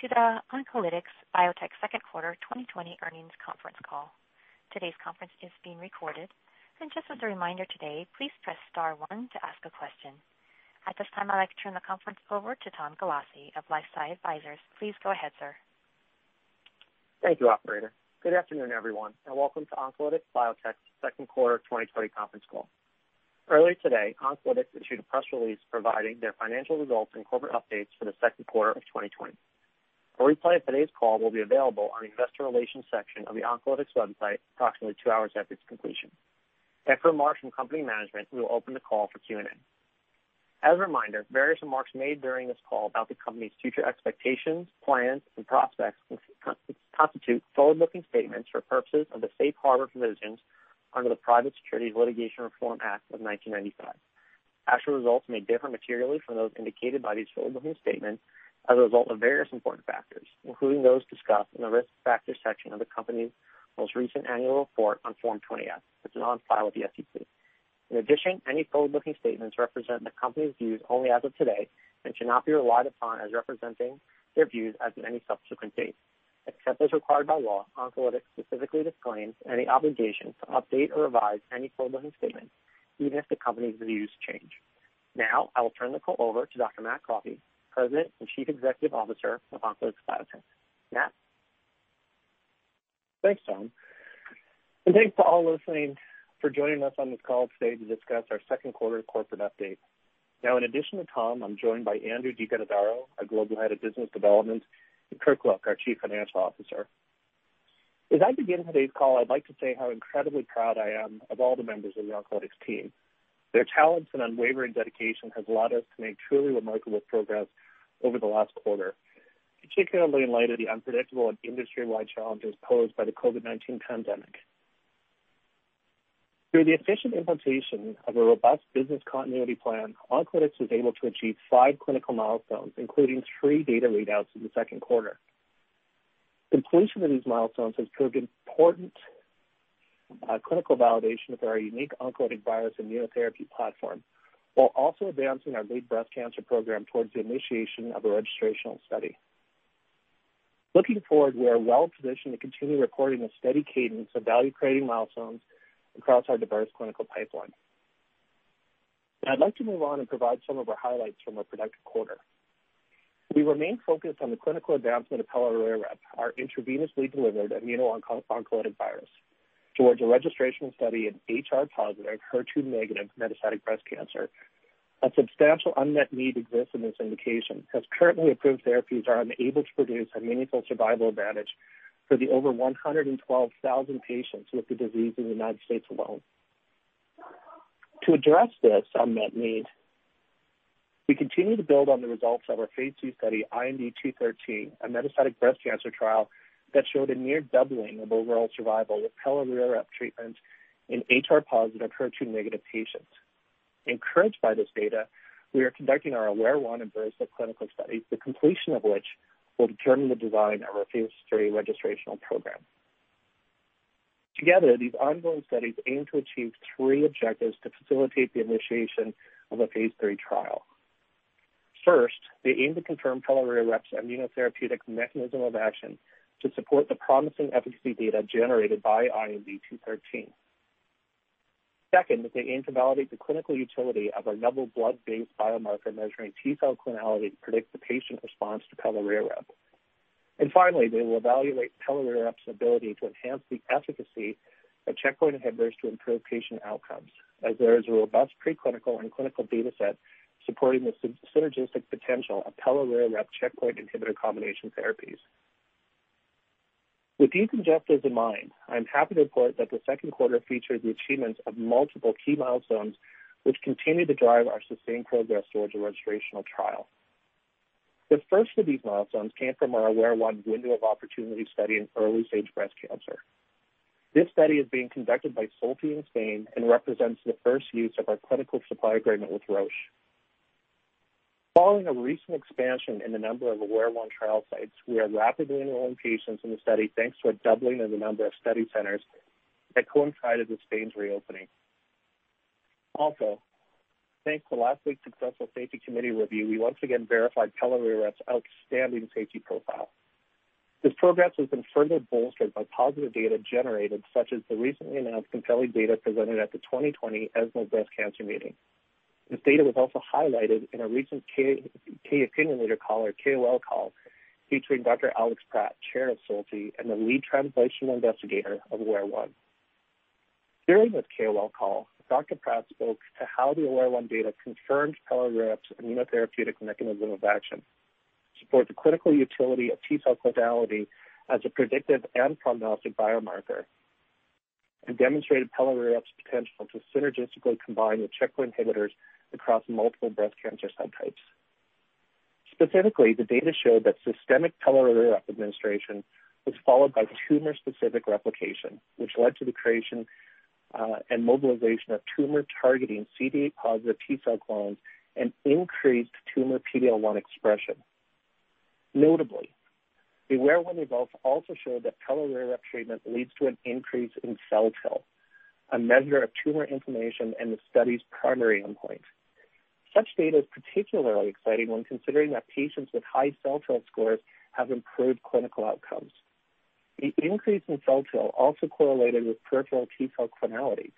to the Oncolytics Biotech second quarter 2020 earnings conference call. Today's conference is being recorded. And just as a reminder today, please press star one to ask a question. At this time, I'd like to turn the conference over to Tom Galassi of LifeSci Advisors. Please go ahead, sir. Thank you, operator. Good afternoon, everyone, and welcome to Oncolytics Biotech's second quarter 2020 conference call. Earlier today, Oncolytics issued a press release providing their financial results and corporate updates for the second quarter of 2020. A replay of today's call will be available on the investor relations section of the Oncolytics website approximately two hours after its completion. After remarks from company management, we will open the call for Q&A. As a reminder, various remarks made during this call about the company's future expectations, plans, and prospects constitute forward-looking statements for purposes of the safe harbor provisions under the Private Securities Litigation Reform Act of 1995. Actual results may differ materially from those indicated by these forward-looking statements as a result of various important factors, including those discussed in the Risk Factors section of the company's most recent annual report on Form 20-F, which is on file with the SEC. In addition, any forward-looking statements represent the company's views only as of today and should not be relied upon as representing their views as of any subsequent date. Except as required by law, Oncolytics specifically disclaims any obligation to update or revise any forward-looking statements, even if the company's views change. Now, I will turn the call over to Dr. Matt Coffey, President and Chief Executive Officer of Oncolytics Biotech. Matt? Thanks, Tom. And thanks to all listening for joining us on this call today to discuss our second quarter corporate update. Now, in addition to Tom, I'm joined by Andrew de our Global Head of Business Development, and Kirk Look, our Chief Financial Officer. As I begin today's call, I'd like to say how incredibly proud I am of all the members of the Oncolytics team. Their talents and unwavering dedication has allowed us to make truly remarkable progress over the last quarter, particularly in light of the unpredictable and industry-wide challenges posed by the COVID-19 pandemic. Through the efficient implementation of a robust business continuity plan, Oncolytics was able to achieve five clinical milestones, including three data readouts in the second quarter. Completion of these milestones has proved important uh, clinical validation for our unique oncolytic virus immunotherapy platform, while also advancing our lead breast cancer program towards the initiation of a registrational study. Looking forward, we are well-positioned to continue reporting a steady cadence of value-creating milestones across our diverse clinical pipeline. I'd like to move on and provide some of our highlights from our productive quarter. We remain focused on the clinical advancement of pelareorep, our intravenously delivered immuno-oncolytic virus, towards a registrational study in HR-positive, HER2-negative metastatic breast cancer. A substantial unmet need exists in this indication, as currently approved therapies are unable to produce a meaningful survival advantage for the over 112,000 patients with the disease in the United States alone. To address this unmet need, we continue to build on the results of our phase II study, IND-213, a metastatic breast cancer trial that showed a near doubling of overall survival with pelareorep treatment in HR-positive, HER2-negative patients. Encouraged by this data, we are conducting our AWARE-1 and VERSA clinical studies, the completion of which will determine the design of our phase III registrational program. Together, these ongoing studies aim to achieve three objectives to facilitate the initiation of a phase III trial. First, they aim to confirm pelareorep's immunotherapeutic mechanism of action to support the promising efficacy data generated by IND-213. Second, they aim to validate the clinical utility of our novel blood-based biomarker measuring T-cell clonality to predict the patient response to pelareorep. Finally, they will evaluate pelareorep's ability to enhance the efficacy of checkpoint inhibitors to improve patient outcomes, as there is a robust preclinical and clinical data set supporting the synergistic potential of pelareorep checkpoint inhibitor combination therapies. With these objectives in mind, I'm happy to report that the second quarter featured the achievement of multiple key milestones, which continue to drive our sustained progress towards a registrational trial. The first of these milestones came from our AWARE-1 window of opportunity study in early-stage breast cancer. This study is being conducted by SOLTI in Spain and represents the first use of our clinical supply agreement with Roche. Following a recent expansion in the number of AWARE-1 trial sites, we are rapidly enrolling patients in the study thanks to a doubling of the number of study centers that coincided with Spain's reopening. Also, thanks to last week's successful safety committee review, we once again verified pelareorep's outstanding safety profile. This progress has been further bolstered by positive data generated, such as the recently announced compelling data presented at the 2020 ESMO Breast Cancer meeting. This data was also highlighted in a recent K, K opinion leader call or KOL call featuring Dr. Aleix Prat, chair of SOLTI and the lead translational investigator of AWARE-1. During this KOL call, Dr. Prat spoke to how the AWARE-1 data confirmed pelareorep's immunotherapeutic mechanism of action, support the clinical utility of T-cell clonality as a predictive and prognostic biomarker, and demonstrated pelareorep's potential to synergistically combine with checkpoint inhibitors across multiple breast cancer subtypes. Specifically, the data showed that systemic pelareorep administration was followed by tumor-specific replication, which led to the creation uh, and mobilization of tumor-targeting CD8 positive T cell clones and increased tumor PD-L1 expression. Notably, the AWARE-1 results also showed that pelareorep treatment leads to an increase in cell kill, a measure of tumor inflammation and the study's primary endpoint. Such data is particularly exciting when considering that patients with high cell kill scores have improved clinical outcomes. The increase in cell kill also correlated with peripheral T cell clonality,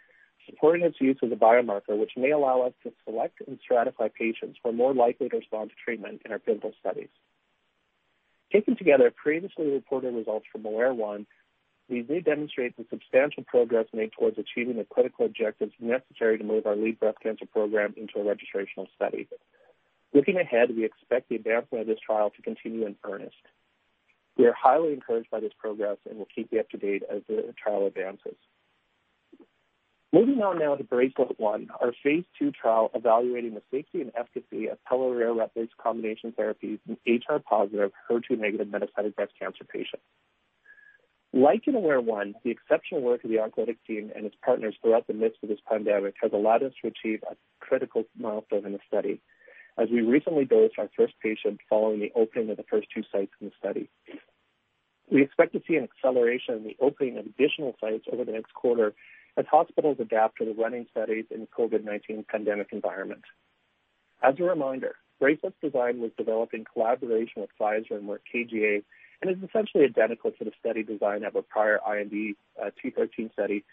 supporting its use as a biomarker, which may allow us to select and stratify patients who are more likely to respond to treatment in our pivotal studies. Taken together, previously reported results from AWARE-1, these may demonstrate the substantial progress made towards achieving the clinical objectives necessary to move our lead breast cancer program into a registrational study. Looking ahead, we expect the advancement of this trial to continue in earnest. We are highly encouraged by this progress and will keep you up to date as the trial advances. Moving on now to BRACELET-1, our phase two trial evaluating the safety and efficacy of pelareorep-based combination therapies in HR-positive, HER2-negative metastatic breast cancer patients. Like in AWARE-1, the exceptional work of the Oncolytics team and its partners throughout the midst of this pandemic has allowed us to achieve a critical milestone in the study, as we recently dosed our first patient following the opening of the first two sites in the study. We expect to see an acceleration in the opening of additional sites over the next quarter as hospitals adapt to the running studies in the COVID-19 pandemic environment. As a reminder, Bracelet's design was developed in collaboration with Pfizer and Merck KGaA and is essentially identical to the study design of a prior IND uh, 213 study,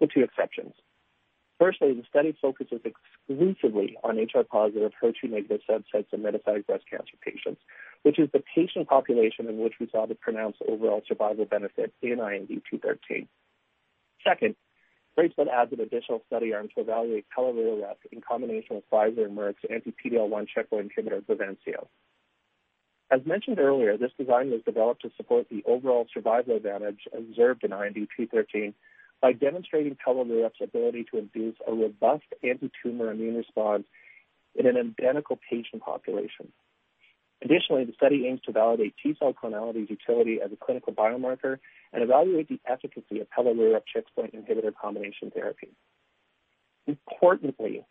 with two exceptions. Firstly, the study focuses exclusively on HR-positive, HER2-negative subsets of metastatic breast cancer patients, which is the patient population in which we saw the pronounced overall survival benefit in IND 213. Second, Bracelet adds an additional study arm to evaluate pelareorep in combination with Pfizer and Merck's anti-PD-L1 checkpoint inhibitor, Bavencio. As mentioned earlier, this design was developed to support the overall survival advantage observed in IND 213 by demonstrating pelareorep's ability to induce a robust anti-tumor immune response in an identical patient population. Additionally, the study aims to validate T-cell clonality's utility as a clinical biomarker and evaluate the efficacy of pelareorep checkpoint inhibitor combination therapy. Importantly,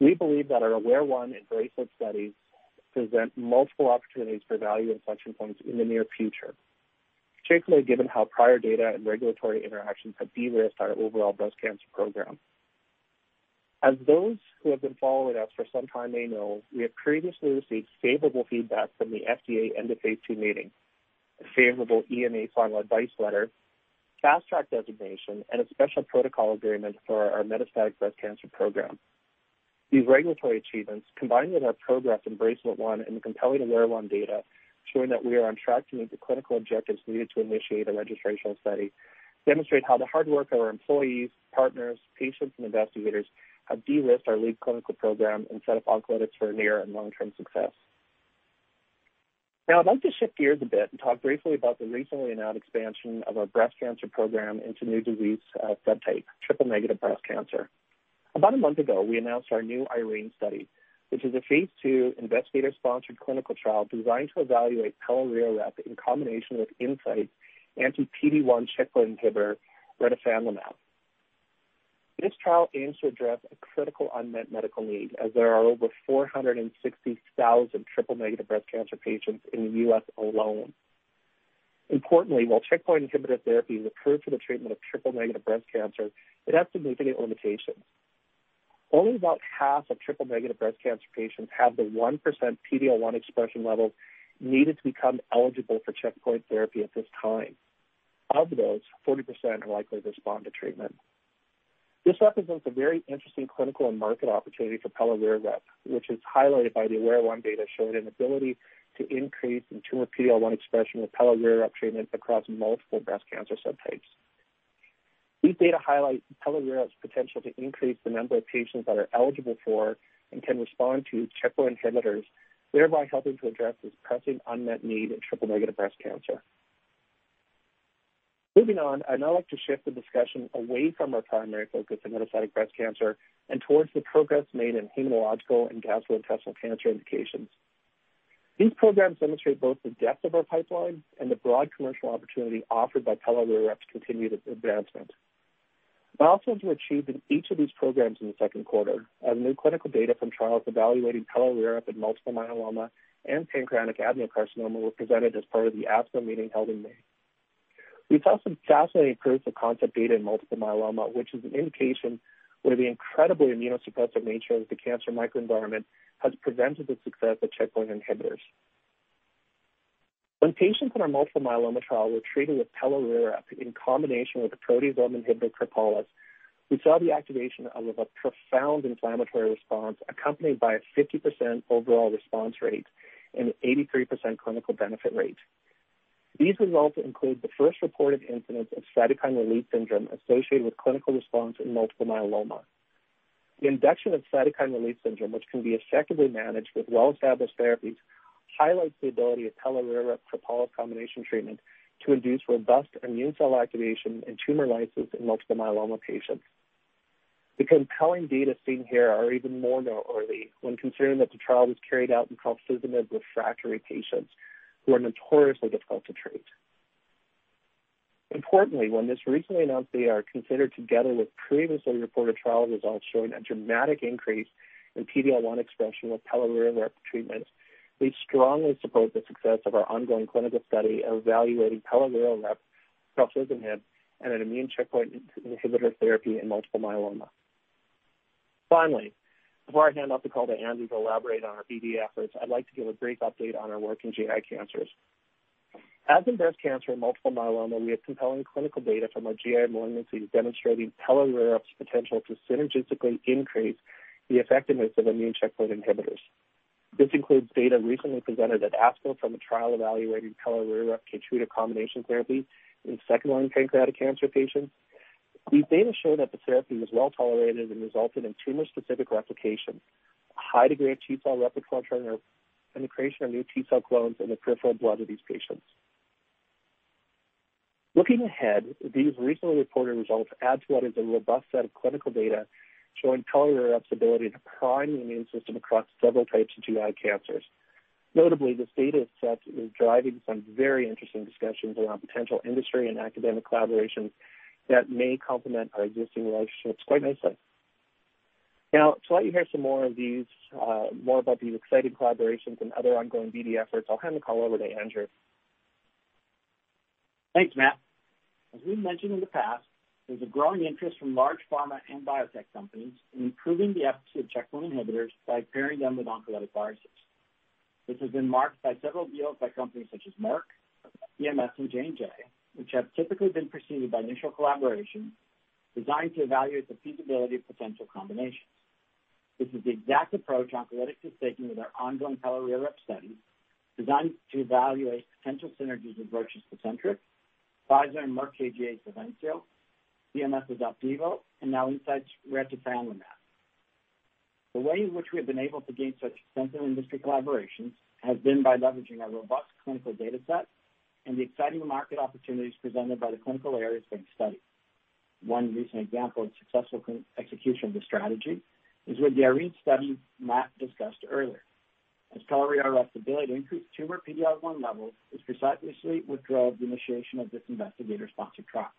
we believe that our AWARE-1 and BRACELET studies present multiple opportunities for value inflection points in the near future, particularly given how prior data and regulatory interactions have de-risked our overall breast cancer program. As those who have been following us for some time may know, we have previously received favorable feedback from the FDA end of phase two meeting, a favorable EMA final advice letter, fast track designation, and a special protocol agreement for our metastatic breast cancer program. These regulatory achievements, combined with our progress in Bracelet 1 and the compelling AWARE-1 data, showing that we are on track to meet the clinical objectives needed to initiate a registrational study, demonstrate how the hard work of our employees, partners, patients, and investigators have de-risked our lead clinical program and set up Oncolytics for near and long-term success. Now, I'd like to shift gears a bit and talk briefly about the recently announced expansion of our breast cancer program into new disease uh, subtype, triple-negative breast cancer. About a month ago, we announced our new IRENE study, which is a phase II investigator-sponsored clinical trial designed to evaluate pelareorep in combination with Incyte's anti-PD-1 checkpoint inhibitor, retifanlimab. This trial aims to address a critical unmet medical need, as there are over 460,000 triple-negative breast cancer patients in the U.S. alone. Importantly, while checkpoint inhibitor therapy is approved for the treatment of triple-negative breast cancer, it has significant limitations. Only about half of triple-negative breast cancer patients have the 1% PD-L1 expression level needed to become eligible for checkpoint therapy at this time. Of those, 40% are likely to respond to treatment. This represents a very interesting clinical and market opportunity for pelareorep, which is highlighted by the AWARE-1 data showing an ability to increase in tumor PD-L1 expression with pelareorep treatment across multiple breast cancer subtypes. These data highlight pelareorep's potential to increase the number of patients that are eligible for and can respond to checkpoint inhibitors, thereby helping to address this pressing unmet need in triple-negative breast cancer. Moving on, I'd now like to shift the discussion away from our primary focus in metastatic breast cancer and towards the progress made in hematological and gastrointestinal cancer indications. These programs demonstrate both the depth of our pipeline and the broad commercial opportunity offered by pelareorep's continued advancement. Milestones were achieved in each of these programs in the second quarter, as new clinical data from trials evaluating pelareorep in multiple myeloma and pancreatic adenocarcinoma were presented as part of the ASCO meeting held in May. We saw some fascinating proof of concept data in multiple myeloma, which is an indication where the incredibly immunosuppressive nature of the cancer microenvironment has prevented the success of checkpoint inhibitors. When patients in our multiple myeloma trial were treated with pelareorep in combination with the proteasome inhibitor Kyprolis, we saw the activation of a profound inflammatory response accompanied by a 50% overall response rate and 83% clinical benefit rate. These results include the first reported incidence of cytokine release syndrome associated with clinical response in multiple myeloma. The induction of cytokine release syndrome, which can be effectively managed with well-established therapies, highlights the ability of pelareorep Kyprolis combination treatment to induce robust immune cell activation and tumor lysis in multiple myeloma patients. The compelling data seen here are even more noteworthy when considering that the trial was carried out in trastuzumab refractory patients who are notoriously difficult to treat. Importantly, when this recently announced data are considered together with previously reported trial results showing a dramatic increase in PD-L1 expression with pelareorep treatment, they strongly support the success of our ongoing clinical study evaluating pelareorep, trastuzumab, and an immune checkpoint inhibitor therapy in multiple myeloma. Finally, before I hand off the call to Andy to elaborate on our BD efforts, I'd like to give a brief update on our work in GI cancers. As in breast cancer and multiple myeloma, we have compelling clinical data from our GI malignancies demonstrating pelareorep's potential to synergistically increase the effectiveness of immune checkpoint inhibitors. This includes data recently presented at ASCO from a trial evaluating pelareorep Keytruda combination therapy in second-line pancreatic cancer patients. These data show that the therapy was well-tolerated and resulted in tumor-specific replication, a high degree of T-cell repertoire turnover, and the creation of new T-cell clones in the peripheral blood of these patients. Looking ahead, these recently reported results add to what is a robust set of clinical data showing pelareorep's ability to prime the immune system across several types of GI cancers. Notably, this data set is driving some very interesting discussions around potential industry and academic collaborations that may complement our existing relationships quite nicely. Now, to let you hear some more of these, uh, more about these exciting collaborations and other ongoing BD efforts, I'll hand the call over to Andrew. Thanks, Matt. As we've mentioned in the past, there's a growing interest from large pharma and biotech companies in improving the efficacy of checkpoint inhibitors by pairing them with oncolytic viruses. This has been marked by several deals by companies such as Merck, BMS, and J&J, which have typically been preceded by initial collaborations designed to evaluate the feasibility of potential combinations. This is the exact approach Oncolytics is taking with our ongoing pelareorep studies, designed to evaluate potential synergies with Roche's Tecentriq, Pfizer and Merck KGaA's Bavencio, BMS's Opdivo, and now Incyte's retifanlimab. The map the way in which we have been able to gain such extensive industry collaborations has been by leveraging our robust clinical data set and the exciting market opportunities presented by the clinical areas being studied. One recent example of successful execution of the strategy is with the IRENE study Matt discussed earlier, as pelareorep's ability to increase tumor PD-L1 levels is precisely what drove the initiation of this investigator-sponsored trial.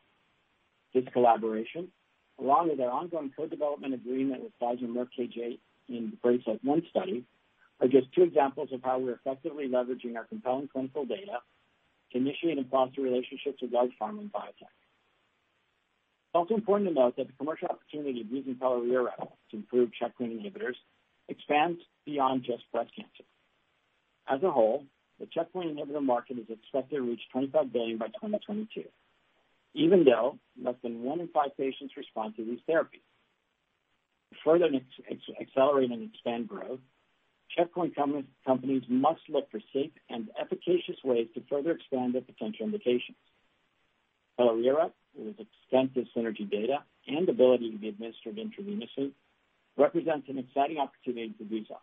This collaboration, along with our ongoing co-development agreement with Pfizer Merck KGaA in the BRACELET-1 study, are just two examples of how we're effectively leveraging our compelling clinical data to initiate and foster relationships with large pharma and biotech. It's also important to note that the commercial opportunity of using pelareorep to improve checkpoint inhibitors expands beyond just breast cancer. As a whole, the checkpoint inhibitor market is expected to reach $25 billion by 2022, even though less than one in five patients respond to these therapies. To further accelerate and expand growth, checkpoint companies must look for safe and efficacious ways to further expand their potential indications. Pelareorep, with its extensive synergy data and ability to be administered intravenously, represents an exciting opportunity to do so.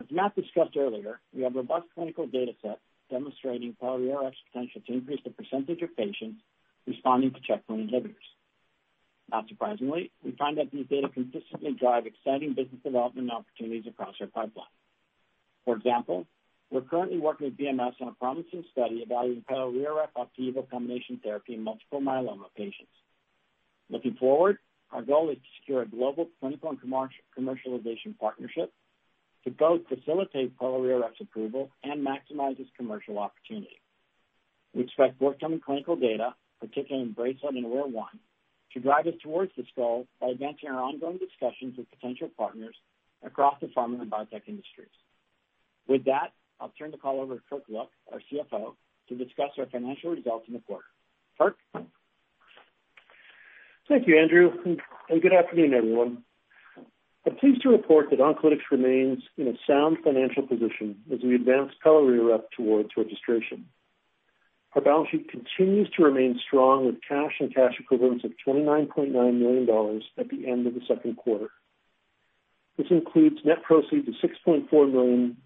As Matt discussed earlier, we have robust clinical data sets demonstrating pelareorep's potential to increase the percentage of patients responding to checkpoint inhibitors. Not surprisingly, we find that these data consistently drive exciting business development opportunities across our pipeline. For example, we're currently working with BMS on a promising study evaluating pelareorep/Opdivo combination therapy in multiple myeloma patients. Looking forward, our goal is to secure a global clinical and commercialization partnership to both facilitate pelareorep's approval and maximize its commercial opportunity. We expect forthcoming clinical data, particularly in BRACELET and AWARE-1, to drive us towards this goal by advancing our ongoing discussions with potential partners across the pharma and biotech industries. With that, I'll turn the call over to Kirk Look, our CFO, to discuss our financial results in the quarter. Kirk? Thank you, Andrew, and good afternoon, everyone. I'm pleased to report that Oncolytics remains in a sound financial position as we advance pelareorep towards registration. Our balance sheet continues to remain strong with cash and cash equivalents of $29.9 million at the end of the second quarter. This includes net proceeds of 6.4 million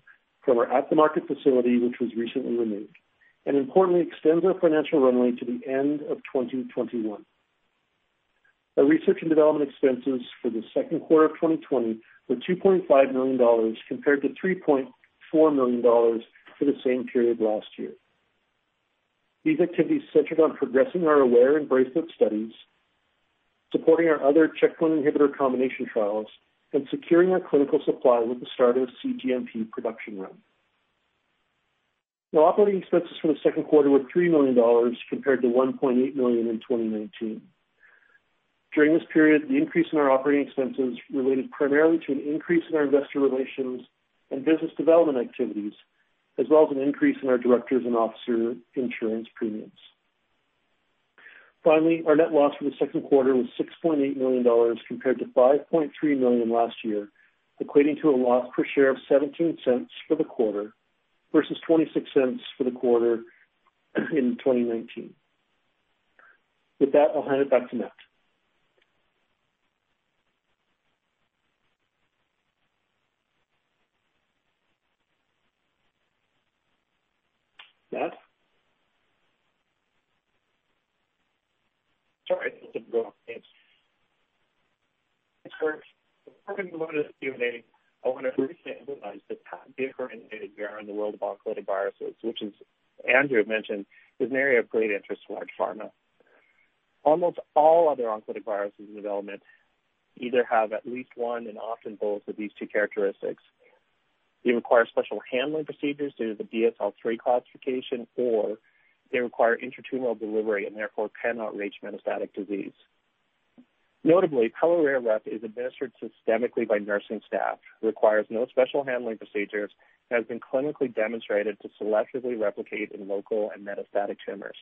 from our at-the-market facility, which was recently renewed, and importantly, extends our financial runway to the end of 2021. Our research and development expenses for the second quarter of 2020 were $2.5 million compared to $3.4 million for the same period last year. These activities centered on progressing our AWARE and BRACELET studies, supporting our other checkpoint inhibitor combination trials, and securing our clinical supply with the start of cGMP production run. Our operating expenses for the second quarter were $3 million compared to 1.8 million in 2019. During this period, the increase in our operating expenses related primarily to an increase in our investor relations and business development activities, as well as an increase in our directors and officer insurance premiums. Finally, our net loss for the second quarter was $6.8 million compared to 5.3 million last year, equating to a loss per share of $0.17 for the quarter versus $0.26 for the quarter in 2019. With that, I'll hand it back to Matt. Sorry. Thanks. Before we move on to the Q&A, I want to briefly emphasize the differentiated we are in the world of oncolytic viruses, which as Andrew mentioned, is an area of great interest to large pharma. Almost all other oncolytic viruses in development either have at least one and often both of these two characteristics. They require special handling procedures due to the BSL-3 classification, or they require intratumoral delivery and therefore cannot reach metastatic disease. Notably, pelareorep is administered systemically by nursing staff, requires no special handling procedures, and has been clinically demonstrated to selectively replicate in local and metastatic tumors.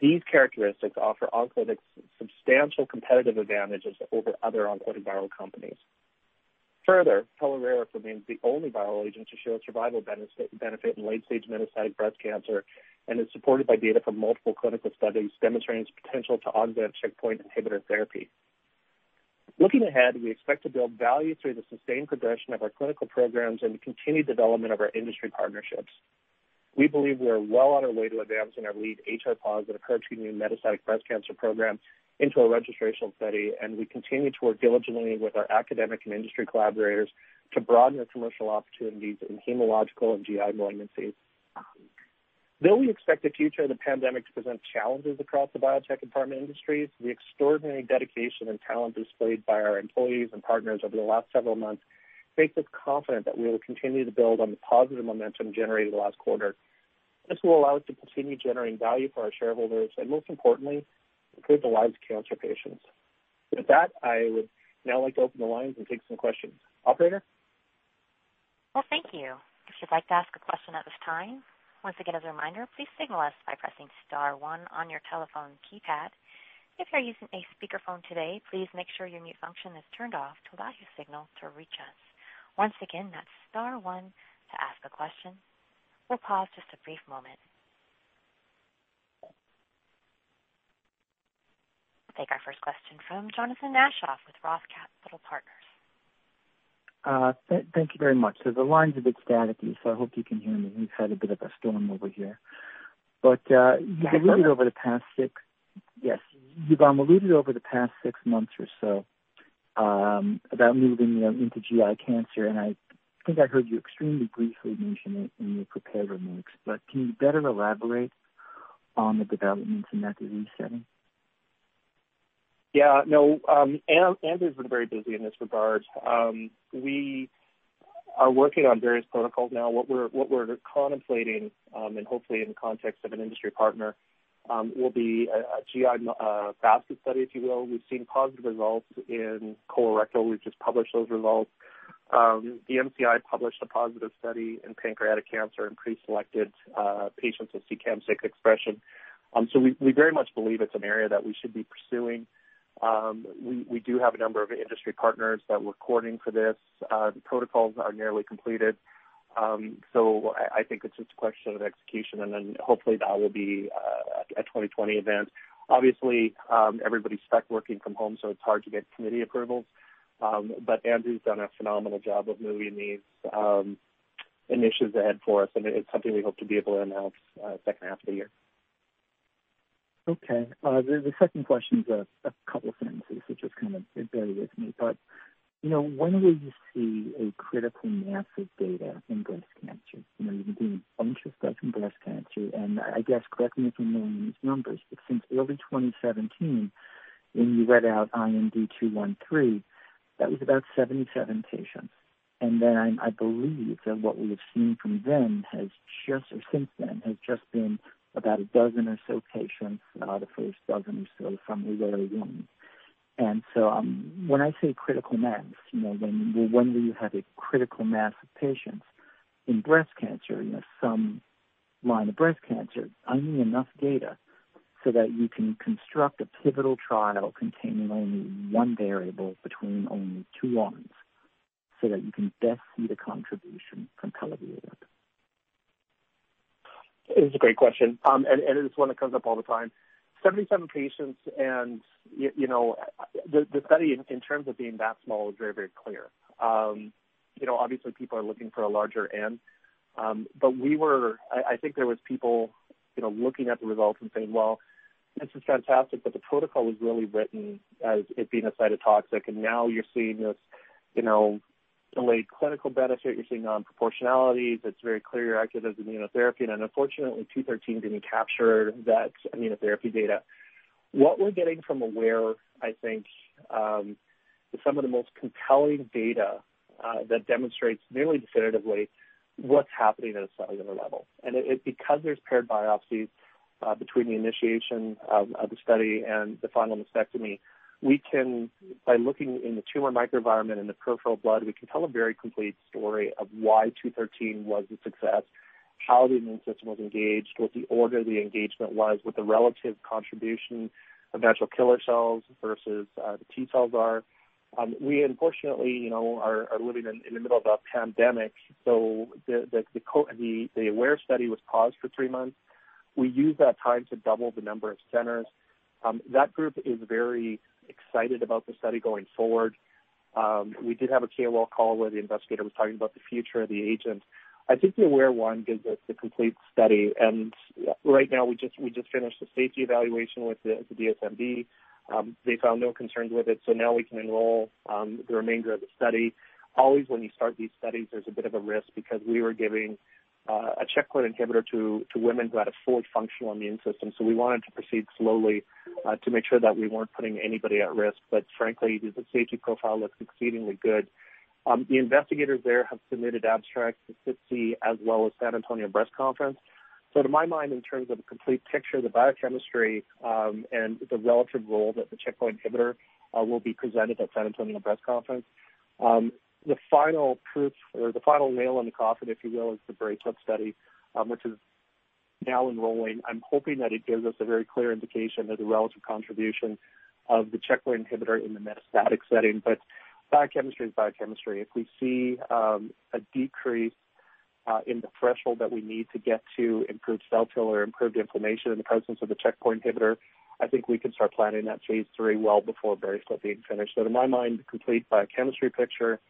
These characteristics offer Oncolytics substantial competitive advantages over other oncolytic viral companies. Further, pelareorep remains the only viral agent to show a survival benefit in late-stage metastatic breast cancer and is supported by data from multiple clinical studies demonstrating its potential to augment checkpoint inhibitor therapy. Looking ahead, we expect to build value through the sustained progression of our clinical programs and the continued development of our industry partnerships. We believe we are well on our way to advancing our lead HR-positive, HER2 metastatic breast cancer program into a registrational study, and we continue to work diligently with our academic and industry collaborators to broaden our commercial opportunities in hematological and GI malignancies. Though we expect the future of the pandemic to present challenges across the biotech and pharma industries, the extraordinary dedication and talent displayed by our employees and partners over the last several months makes us confident that we will continue to build on the positive momentum generated last quarter. This will allow us to continue generating value for our shareholders and, most importantly, improve the lives of cancer patients. With that, I would now like to open the lines and take some questions. Operator? Well, thank you. If you'd like to ask a question at this time, once again, as a reminder, please signal us by pressing star one on your telephone keypad. If you're using a speakerphone today, please make sure your mute function is turned off to allow your signal to reach us. Once again, that's star one to ask a question. We'll pause just a brief moment. We'll take our first question from Jonathan Aschoff with Roth Capital Partners. Uh, thank you very much. So the line's a bit staticky, so I hope you can hear me. We've had a bit of a storm over here. But uh You've um, alluded over the past six months or so um, about moving into GI cancer, and I think I heard you extremely briefly mention it in your prepared remarks. But can you better elaborate on the developments in that disease setting? Yeah, no. Um, Andrew's been very busy in this regard. Um, we are working on various protocols now. What we're what we're contemplating, um, and hopefully in the context of an industry partner, will be a GI uh, basket study, if you will. We've seen positive results in colorectal. We've just published those results. The NCI published a positive study in pancreatic cancer in pre-selected uh, patients with CEACAM6 expression. So we, we very much believe it's an area that we should be pursuing. We we do have a number of industry partners that we're courting for this. Uh, The protocols are nearly completed. Um, so I I, think it's just a question of execution, and then hopefully that will be uh, a 2020 event. Obviously, um, everybody's stuck working from home, so it's hard to get committee approvals. But Andrew's done a phenomenal job of moving these initiatives ahead for us, and it's something we hope to be able to announce uh, second half of the year. Okay. Uh, the second question is a couple of sentences, so just kind of bear with me. But, you know, when will you see a critical mass of data in breast cancer? You know, you've been doing a bunch of stuff in breast cancer, and I guess, correct me if I'm wrong in these numbers, but since early 2017, when you read out IND-213, that was about 77 patients. And then I, I believe that what we have seen from then has just, or since then, has just been about a dozen or so patients, uh, the first dozen or so from the very young. Um, when I say critical mass, you know, when will you have a critical mass of patients in breast cancer, you know, some line of breast cancer, I mean enough data so that you can construct a pivotal trial containing only one variable between only two arms so that you can best see the contribution from It's a great question, and it is one that comes up all the time. 77 patients and you, you know, the study in terms of being that small is very very clear. Um, you know, obviously, people are looking for a larger N, but we were. I think there was people you know, looking at the results and saying, "Well, this is fantastic, but the protocol was really written as it being a cytotoxic, and now you're seeing this delayed clinical benefit. You're seeing non-proportionalities. It's very clear you're active as immunotherapy." And unfortunately, 213 didn't capture that immunotherapy data. What we're getting from AWARE, I think, um, is some of the most compelling data uh, that demonstrates nearly definitively what's happening at a cellular level. And it because there's paired biopsies uh, between the initiation of the study and the final mastectomy, by looking in the tumor microenvironment in the peripheral blood, we can tell a very complete story of why 213 was a success, how the immune system was engaged, what the order of the engagement was, what the relative contribution of natural killer cells versus uh, the T cells are. Um, we unfortunately you know, are living in the middle of a pandemic, so the AWARE study was paused for three months. We used that time to double the number of centers. Um, that group is very excited about the study going forward. We did have a KOL call where the investigator was talking about the future of the agent. I think the Aware One gives us the complete study, and right now we just we just finished the safety evaluation with the, the DSMB. Um, they found no concerns with it, so now we can enroll um, the remainder of the study. Always, when you start these studies, there's a bit of a risk because we were giving a checkpoint inhibitor to to women who had a fully functional immune system. So we wanted to proceed slowly uh, to make sure that we weren't putting anybody at risk. But frankly, the safety profile looks exceedingly good. Um, the investigators there have submitted abstracts to SITC as well as San Antonio Breast Conference. So to my mind, in terms of a complete picture, the biochemistry um, and the relative role that the checkpoint inhibitor uh, will be presented at San Antonio Breast Conference. The final proof or the final nail in the coffin, if you will, is the bracelet study, um, which is now enrolling. I'm hoping that it gives us a very clear indication of the relative contribution of the checkpoint inhibitor in the metastatic setting. But biochemistry is biochemistry. If we see um, a decrease uh, in the threshold that we need to get to improved cell kill or improved inflammation in the presence of the checkpoint inhibitor, I think we can start planning that phase three well before bracelet being finished. So, in my mind, the complete biochemistry picture,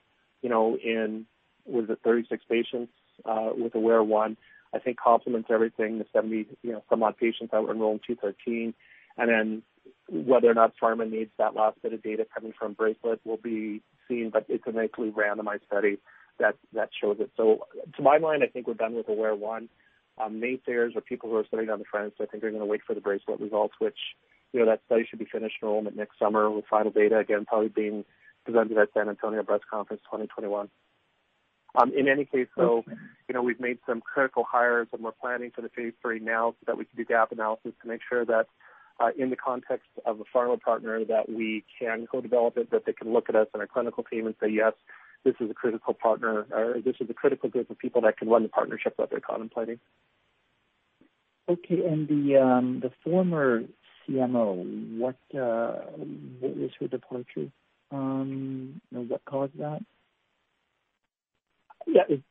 you know, in was it 36 patients uh, with Aware One, I think complements everything. The 70, you know, some odd patients that were enrolled in 213, and then whether or not pharma needs that last bit of data coming from bracelet will be seen, but it's a nicely randomized study that that shows it. So to my mind, I think we're done with Aware One. Um, naysayers or people who are sitting on the fence, I think they're going to wait for the bracelet results, which you know that study should be finished enrollment next summer with final data again probably being presented at San Antonio Breast Conference 2021. Um, in any case, though, you know we've made some critical hires and we're planning for the phase three now so that we can do gap analysis to make sure that uh, in the context of a pharma partner that we can co-develop it, that they can look at us and our clinical team and say, yes, this is a critical partner, or this is a critical group of people that can run the partnership that they're contemplating. Okay, and the um, the former CMO, what uh, what was her departure? Um, what caused that? Yeah, it,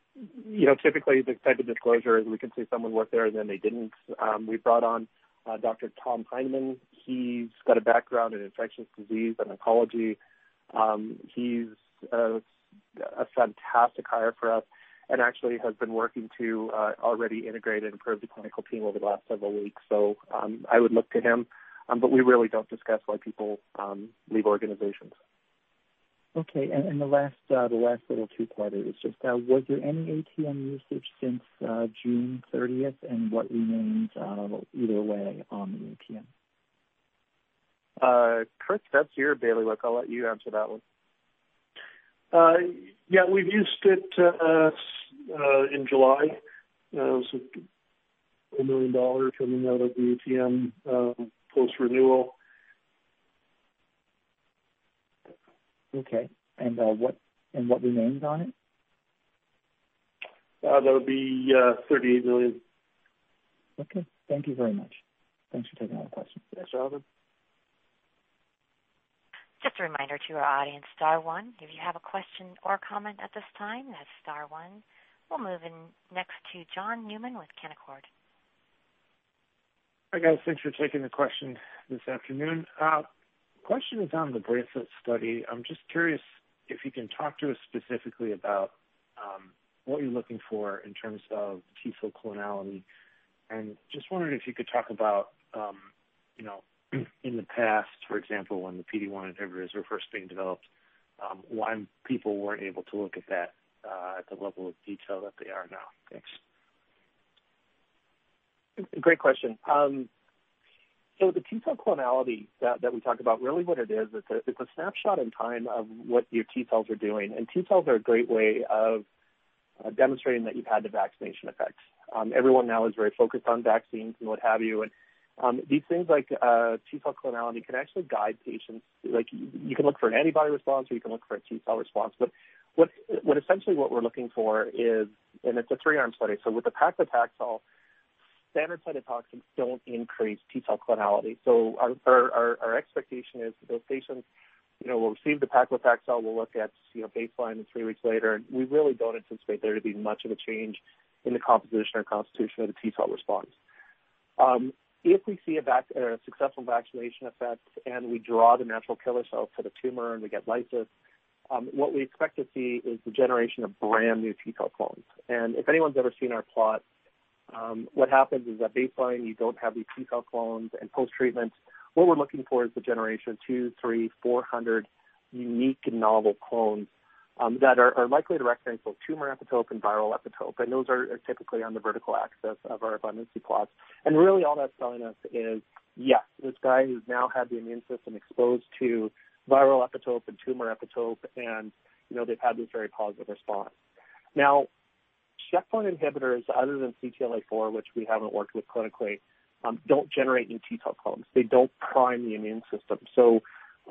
you know, typically the type of disclosure is we can say someone worked there and then they didn't. Um, we brought on uh, Dr. Tom Heineman. He's got a background in infectious disease and oncology. Um, he's a, fantastic hire for us and actually has been working to uh, already integrate and improve the clinical team over the last several weeks. So I would look to him, but we really don't discuss why people leave organizations. Okay, and, and the last uh, the last little two-parter is just uh, was there any ATM usage since uh, June 30th, and what remains uh, either way on the ATM? Uh, Chris, that's your bailiwick. I'll let you answer that one. Uh, yeah, we've used it uh, uh, in July. Uh, it was a million dollars coming out of the ATM uh, post renewal. Okay. And uh, what and what remains on it? Uh, that would be uh, 38 million. Okay. Thank you very much. Thanks for taking all the questions. Yes, Robin. Just a reminder to our audience, star one. If you have a question or comment at this time, that's star one. We'll move in next to John Newman with Canaccord. Hi guys, thanks for taking the question this afternoon. Uh, question is on the bracelet study. I'm just curious if you can talk to us specifically about um, what you're looking for in terms of T cell clonality, and just wondering if you could talk about, um, you know, in the past, for example, when the PD-1 inhibitors were first being developed, um, why people weren't able to look at that uh, at the level of detail that they are now. Thanks. Great question. So the T cell clonality that, that we talk about, really what it is, it's a, it's a snapshot in time of what your T cells are doing. And T cells are a great way of uh, demonstrating that you've had the vaccination effect. Um, everyone now is very focused on vaccines and what have you. And um, these things like uh, T cell clonality can actually guide patients. Like you, you can look for an antibody response or you can look for a T cell response. But what, what essentially what we're looking for is, and it's a three arm study. So with the paclitaxel, standard cytotoxics don't increase T cell clonality. So our, our, our, expectation is that those patients, you know, will receive the paclitaxel. We'll look at you know baseline and three weeks later, and we really don't anticipate there to be much of a change in the composition or constitution of the T cell response. Um, if we see a, vac- a successful vaccination effect and we draw the natural killer cells to the tumor and we get lysis, um, what we expect to see is the generation of brand new T cell clones. And if anyone's ever seen our plot, um, what happens is that baseline you don't have these T cell clones, and post treatment, what we're looking for is the generation two, three, four hundred unique novel clones um, that are, are, likely to recognize both tumor epitope and viral epitope, and those are, are typically on the vertical axis of our abundancy plots. And really, all that's telling us is, yes, this guy has now had the immune system exposed to viral epitope and tumor epitope, and you know they've had this very positive response. Now, checkpoint inhibitors, other than CTLA-4, which we haven't worked with clinically, um, don't generate new T cell clones. They don't prime the immune system. So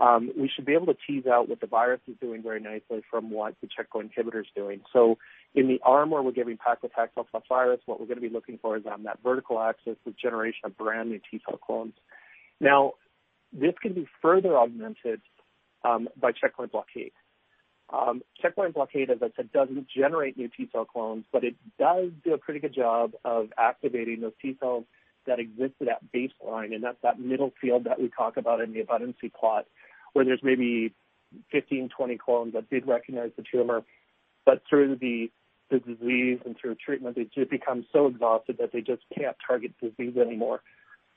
um, we should be able to tease out what the virus is doing very nicely from what the checkpoint inhibitor is doing. So in the arm where we're giving paclitaxel plus virus, what we're going to be looking for is on that vertical axis the generation of brand new T cell clones. Now, this can be further augmented um, by checkpoint blockade. Um, checkpoint blockade, as I said, doesn't generate new T cell clones, but it does do a pretty good job of activating those T cells that existed at baseline, and that's that middle field that we talk about in the abundancy plot, where there's maybe 15, 20 clones that did recognize the tumor, but through the the disease and through treatment, they just become so exhausted that they just can't target disease anymore.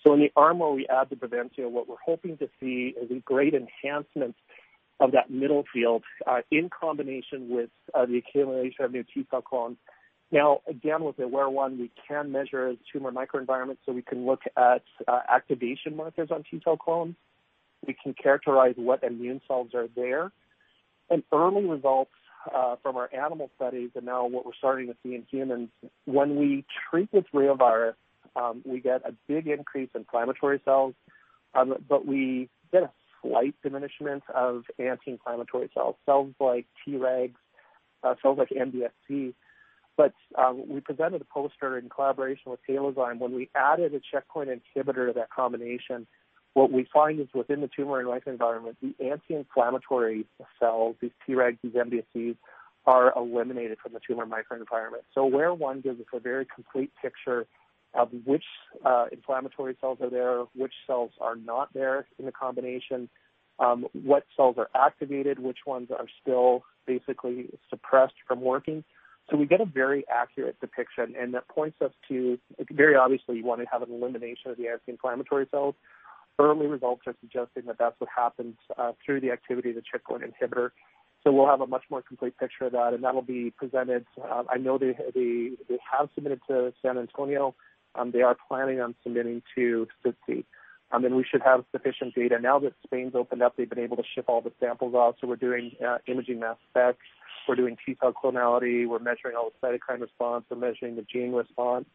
So in the arm where we add the Bavencio, what we're hoping to see is a great enhancement of that middle field uh, in combination with uh, the accumulation of new T cell clones now, again, with AWARE-1, we can measure tumor microenvironment, so we can look at uh, activation markers on T cell clones. We can characterize what immune cells are there. And early results from our animal studies, and now what we're starting to see in humans, when we treat with reovirus, um, we get a big increase in inflammatory cells, um, but we get a slight diminishment of anti-inflammatory cells, cells like Tregs, uh, cells like MDSC, but um, we presented a poster in collaboration with Halozyme when we added a checkpoint inhibitor to that combination. What we find is within the tumor and microenvironment, the anti-inflammatory cells, these Tregs, these MDSCs, are eliminated from the tumor microenvironment. So AWARE-1 gives us a very complete picture of which uh, inflammatory cells are there, which cells are not there in the combination, um, what cells are activated, which ones are still basically suppressed from working. So we get a very accurate depiction, and that points us to very obviously you want to have an elimination of the anti-inflammatory cells. Early results are suggesting that that's what happens uh, through the activity of the checkpoint inhibitor. So we'll have a much more complete picture of that, and that'll be presented. Uh, I know they, they they have submitted to San Antonio. Um, they are planning on submitting to SITC. Um, and we should have sufficient data. Now that Spain's opened up, they've been able to ship all the samples off, so we're doing uh, imaging mass specs we're doing T cell clonality. We're measuring all the cytokine response. We're measuring the gene response.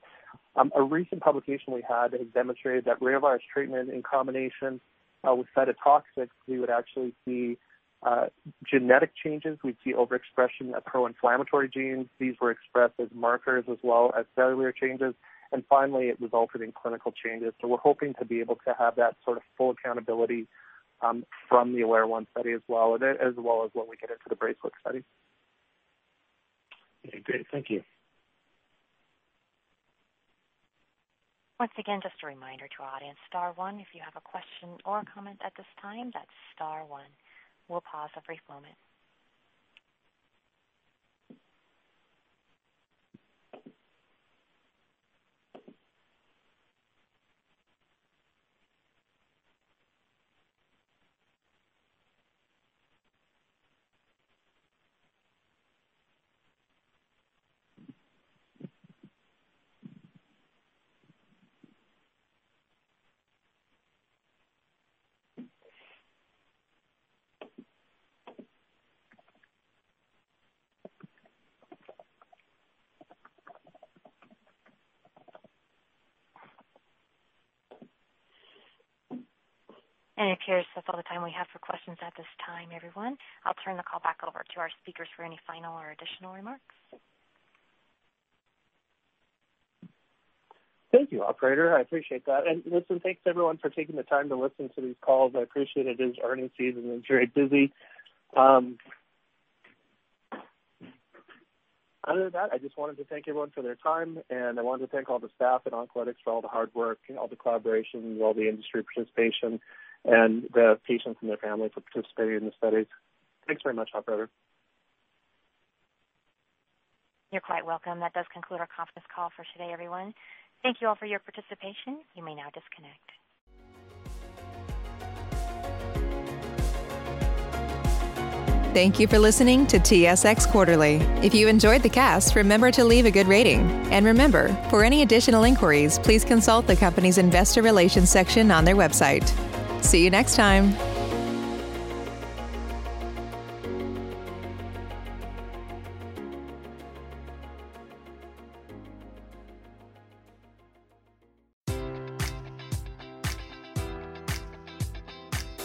Um, a recent publication we had has demonstrated that reovirus treatment in combination uh, with cytotoxics, we would actually see uh, genetic changes. We'd see overexpression of pro-inflammatory genes. These were expressed as markers as well as cellular changes. And finally, it resulted in clinical changes. So we're hoping to be able to have that sort of full accountability um, from the AWARE-1 study as well, as well as when we get into the BRACELET study. Okay, great. Thank you. Once again, just a reminder to our audience, star one if you have a question or comment at this time, that's star one. We'll pause a brief moment. It appears that's all the time we have for questions at this time, everyone. I'll turn the call back over to our speakers for any final or additional remarks. Thank you, operator. I appreciate that. And listen, thanks everyone for taking the time to listen to these calls. I appreciate it. It is earnings season. It's very busy. Um, other than that, I just wanted to thank everyone for their time, and I wanted to thank all the staff at Oncolytics for all the hard work, and all the collaboration, all the industry participation, and the patients and their family for participating in the studies. Thanks very much, operator. You're quite welcome. That does conclude our conference call for today, everyone. Thank you all for your participation. You may now disconnect. Thank you for listening to TSX Quarterly. If you enjoyed the cast, remember to leave a good rating. And remember, for any additional inquiries, please consult the company's investor relations section on their website. See you next time.